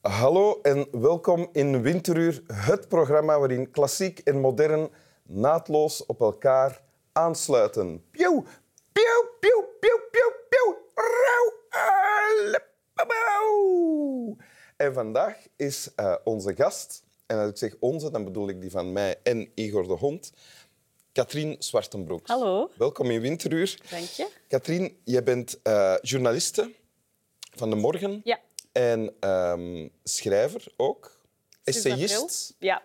Hallo en welkom in Winteruur, het programma waarin klassiek en modern naadloos op elkaar aansluiten. Pieuw, pieuw, pieuw, pieuw, pieuw, pieuw. Rauw, alepabauw. En vandaag is uh, onze gast, en als ik zeg onze, dan bedoel ik die van mij en Igor de Hond, Katrien Zwartenbroek. Hallo. Welkom in Winteruur. Dank je. Katrien, je bent uh, journaliste van De Morgen. Ja. En um, schrijver ook. Essayist. Ja.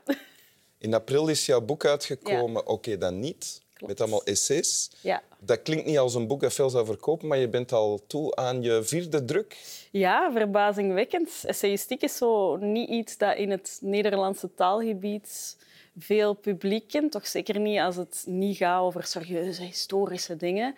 In april is jouw boek uitgekomen, ja. Oké, dan niet. Klopt. Met allemaal essays. Ja. Dat klinkt niet als een boek dat veel zou verkopen, maar je bent al toe aan je vierde druk. Ja, verbazingwekkend. Essayistiek is zo niet iets dat in het Nederlandse taalgebied veel publiek kent. Toch zeker niet als het niet gaat over serieuze historische dingen.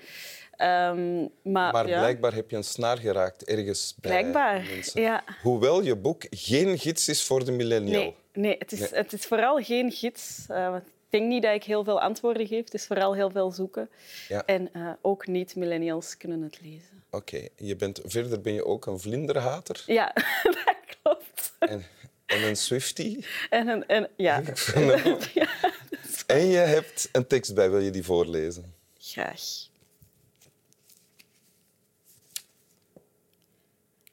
Um, maar maar ja. blijkbaar heb je een snaar geraakt ergens bij blijkbaar, mensen. Ja. Hoewel je boek geen gids is voor de millennial. Nee, nee, het, is, Nee. het is vooral geen gids. Uh, ik denk niet dat ik heel veel antwoorden geef. Het is vooral heel veel zoeken. Ja. En uh, ook niet-millennials kunnen het lezen. Oké, je bent verder ben je ook een vlinderhater Ja, dat klopt. en, en een Swiftie. En, een, en ja. ja. En je hebt een tekst bij, wil je die voorlezen? Graag.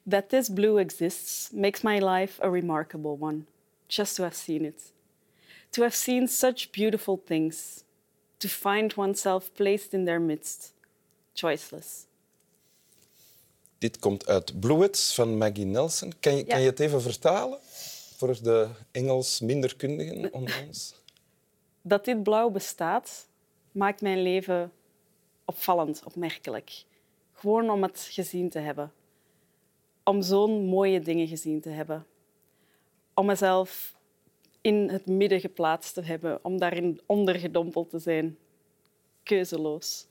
That this blue exists makes my life a remarkable one, just to have seen it. To have seen such beautiful things, to find oneself placed in their midst, choiceless. Dit komt uit Bluets van Maggie Nelson. Kan je, Ja. kan je het even vertalen voor de Engels minderkundigen onder ons? Dat dit blauw bestaat, maakt mijn leven opvallend, opmerkelijk. Gewoon om het gezien te hebben. Om zo'n mooie dingen gezien te hebben. Om mezelf in het midden geplaatst te hebben. Om daarin ondergedompeld te zijn. Keuzeloos.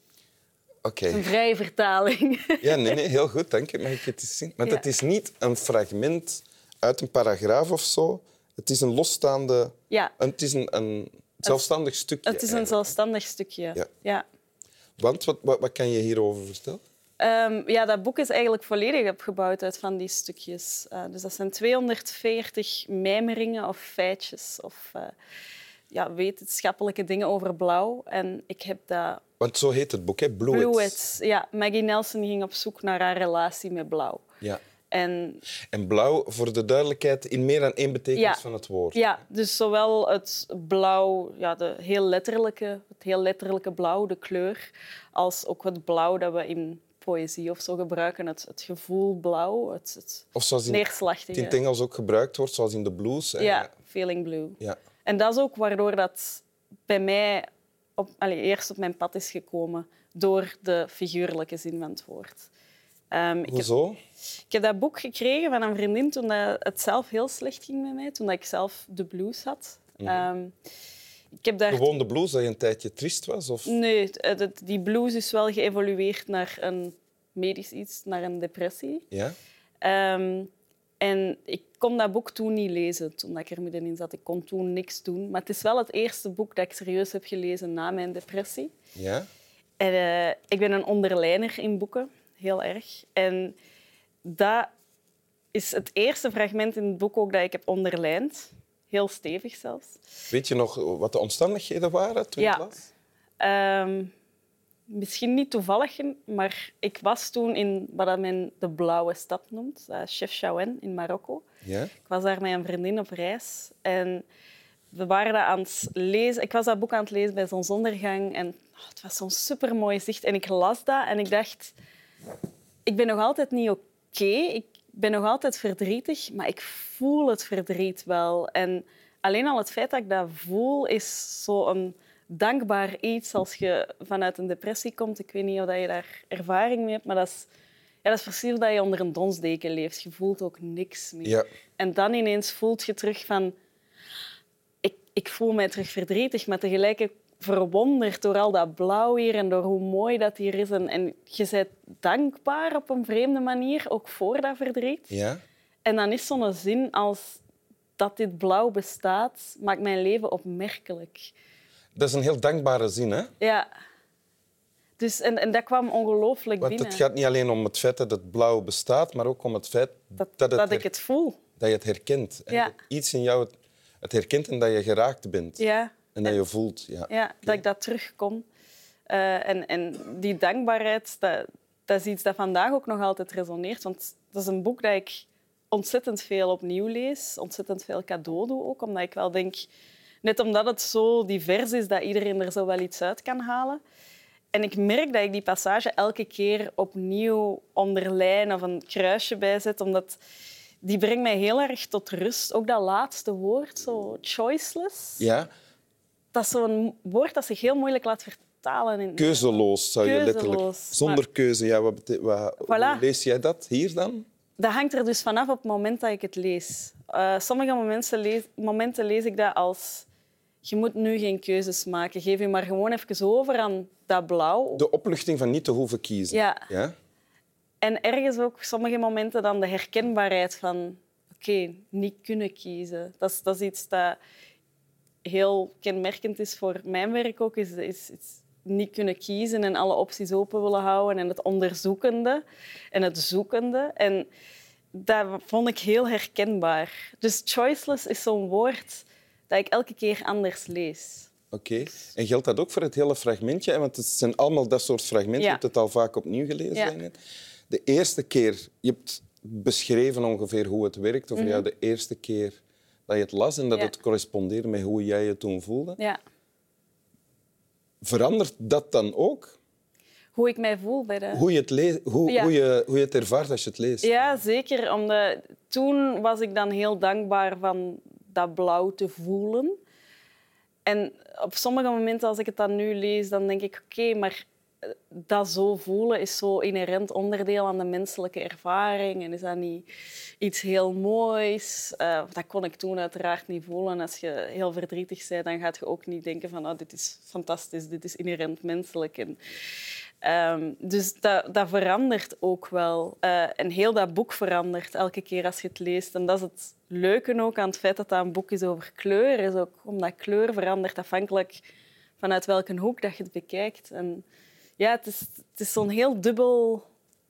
Oké. Een vrije vertaling. Ja, nee, nee, heel goed, dank je. Mag ik het eens zien? Want Ja. het is niet een fragment uit een paragraaf of zo. Het is een losstaande... Ja, Het is een, een zelfstandig stukje. het is een eigenlijk. zelfstandig stukje. Ja. ja. Want, wat, wat, wat kan je hierover vertellen? Ehm, ja, dat boek is eigenlijk volledig opgebouwd uit van die stukjes. Eh, dus dat zijn 240 mijmeringen of feitjes of eh, ja, wetenschappelijke dingen over blauw. En ik heb dat... Want zo heet het boek, hè? Bluets. Bluets. Ja, Maggie Nelson ging op zoek naar haar relatie met blauw. Ja. En En blauw, voor de duidelijkheid, in meer dan één betekenis Ja. van het woord. ja, dus zowel het blauw, ja, de heel letterlijke, het heel letterlijke blauw, de kleur, als ook het blauw dat we in poëzie of zo gebruiken, het, het gevoel blauw, het, het Of zoals in, neerslachtige. in het Engels ook gebruikt wordt, zoals in de blues. hè. Ja, feeling blue. ja. En dat is ook waardoor dat bij mij op, allee, eerst op mijn pad is gekomen door de figuurlijke zin van het woord. Ik, heb, Hoezo? ik heb dat boek gekregen van een vriendin toen dat het zelf heel slecht ging met mij, toen dat ik zelf de blues had. Ehm, ik heb daar... Gewoon de blues, dat je een tijdje triest was? Of... Nee, het- die blues is wel geëvolueerd naar een medisch iets, naar een depressie. Ja? Ehm, en ik kon dat boek toen niet lezen, toen ik er middenin zat. Ik kon toen niks doen. Maar het is wel het eerste boek dat ik serieus heb gelezen na mijn depressie. Ja? En, eh, ik ben een onderlijner in boeken, heel erg. En dat is het eerste fragment in het boek ook dat ik heb onderlijnd. Heel stevig zelfs. Weet je nog wat de omstandigheden waren toen Ja. het las? Ehm, misschien niet toevallig, maar ik was toen in wat men de Blauwe Stad noemt, uh, Chef Chaouen in Marokko. Ja? Ik was daar met een vriendin op reis en we waren dat aan het lezen. Ik was dat boek aan het lezen bij zonsondergang en oh, het was zo'n supermooi zicht. En ik las dat en ik dacht, ik ben nog altijd niet oké. Ik ben nog altijd verdrietig, maar ik voel het verdriet wel. En alleen al het feit dat ik dat voel, is zo'n dankbaar iets als je vanuit een depressie komt. Ik weet niet of je daar ervaring mee hebt, maar dat is, ja, dat is precies dat je onder een donsdeken leeft. Je voelt ook niks meer. Ja. En dan ineens voelt je terug van... Ik, voel mij terug verdrietig, maar tegelijk verwonderd door al dat blauw hier en door hoe mooi dat hier is. En, en je bent dankbaar op een vreemde manier, ook voor dat verdriet. Ja? En dan is zo'n zin als dat dit blauw bestaat, maakt mijn leven opmerkelijk. Dat is een heel dankbare zin, hè? Ja. Dus, en, en dat kwam ongelooflijk Want binnen. het gaat niet alleen om het feit dat het blauw bestaat, maar ook om het feit dat, dat, het dat ik het voel. dat dat je het herkent. En Ja. dat iets in jou het, het herkent en dat je geraakt bent. Ja, En dat je voelt. Ja. ja dat ik dat terugkom. Eh, en, en die dankbaarheid, dat, dat is iets dat vandaag ook nog altijd resoneert. Want dat is een boek dat ik ontzettend veel opnieuw lees. Ontzettend veel cadeau doe ook. Omdat ik wel denk... Net omdat het zo divers is dat iedereen er zo wel iets uit kan halen. En ik merk dat ik die passage elke keer opnieuw onderlijn of een kruisje bijzet. Omdat die brengt mij heel erg tot rust. Ook dat laatste woord, zo choiceless. Ja, Dat is zo'n woord dat zich heel moeilijk laat vertalen. In... keuzeloos zou je Keuzeloos, letterlijk... Zonder keuze, ja, wat, bete- wat Voilà. lees jij dat hier dan? Dat hangt er dus vanaf op het moment dat ik het lees. Eh, sommige momenten lees, momenten lees ik dat als... Je moet nu geen keuzes maken. Geef je maar gewoon even over aan dat blauw. De opluchting van niet te hoeven kiezen. Ja. ja? En ergens ook sommige momenten dan de herkenbaarheid van... Oké, niet kunnen kiezen. Dat is, dat is iets dat heel kenmerkend is voor mijn werk ook. Is, is, is niet kunnen kiezen en alle opties open willen houden. En het onderzoekende en het zoekende. En dat vond ik heel herkenbaar. Dus choiceless is zo'n woord dat ik elke keer anders lees. Oké. En geldt dat ook voor het hele fragmentje? Want het zijn allemaal dat soort fragmenten. Ja. Je hebt het al vaak opnieuw gelezen. Ja. De eerste keer, je hebt beschreven ongeveer hoe het werkt. Of jou de eerste keer dat je het las en dat Mhm. Ja. het correspondeerde met hoe jij je toen voelde. Ja. Verandert dat dan ook? Hoe ik mij voel bij de... Hoe je het, hoe, Ja. hoe je, hoe je het ervaart als je het leest? Ja, zeker. Omdat toen was ik dan heel dankbaar van dat blauw te voelen. En op sommige momenten, als ik het dan nu lees, dan denk ik... Oké, maar dat zo voelen is zo inherent onderdeel aan de menselijke ervaring. En is dat niet iets heel moois? Eh, dat kon ik toen uiteraard niet voelen. Als je heel verdrietig bent, dan gaat je ook niet denken van... Oh, dit is fantastisch, dit is inherent menselijk. En, Ehm, dus dat, dat verandert ook wel. Eh, en heel dat boek verandert elke keer als je het leest. En dat is het leuke ook aan het feit dat dat een boek is over kleur. Is ook omdat kleur verandert afhankelijk vanuit welke hoek dat je het bekijkt. En ja, het is, het is zo'n heel dubbel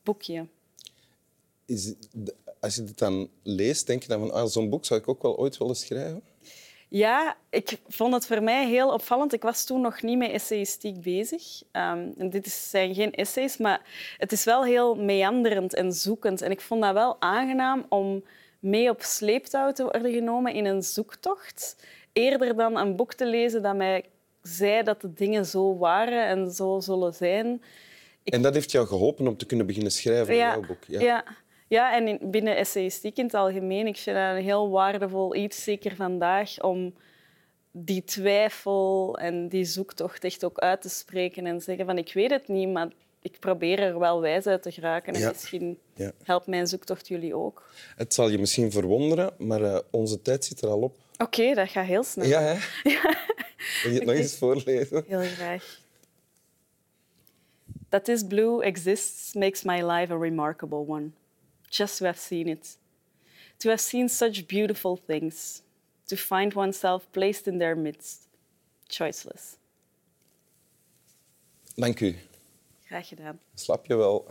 boekje. Is, als je dit dan leest, denk je dan van ah, zo'n boek zou ik ook wel ooit willen schrijven? Ja, ik vond het voor mij heel opvallend. Ik was toen nog niet met essayistiek bezig. Ehm, en dit is, zijn geen essays, maar het is wel heel meanderend en zoekend. En ik vond dat wel aangenaam om mee op sleeptouw te worden genomen in een zoektocht. Eerder dan een boek te lezen dat mij zei dat de dingen zo waren en zo zullen zijn. En dat heeft jou geholpen om te kunnen beginnen schrijven aan jouw boek? Ja. ja. en in, binnen essayistiek in het algemeen. Ik vind dat een heel waardevol iets, zeker vandaag, om die twijfel en die zoektocht echt ook uit te spreken en zeggen van ik weet het niet, maar ik probeer er wel wijs uit te geraken en Ja. misschien Ja. helpt mijn zoektocht jullie ook. Het zal je misschien verwonderen, maar eh, onze tijd zit er al op. Oké, dat gaat heel snel. Ja, hè? Wil je het nog eens voorlezen? Heel graag. That this blue exists makes my life a remarkable one. Just to have seen it. To have seen such beautiful things. To find oneself placed in their midst. Choiceless. Dank u. Graag gedaan. Slap je wel.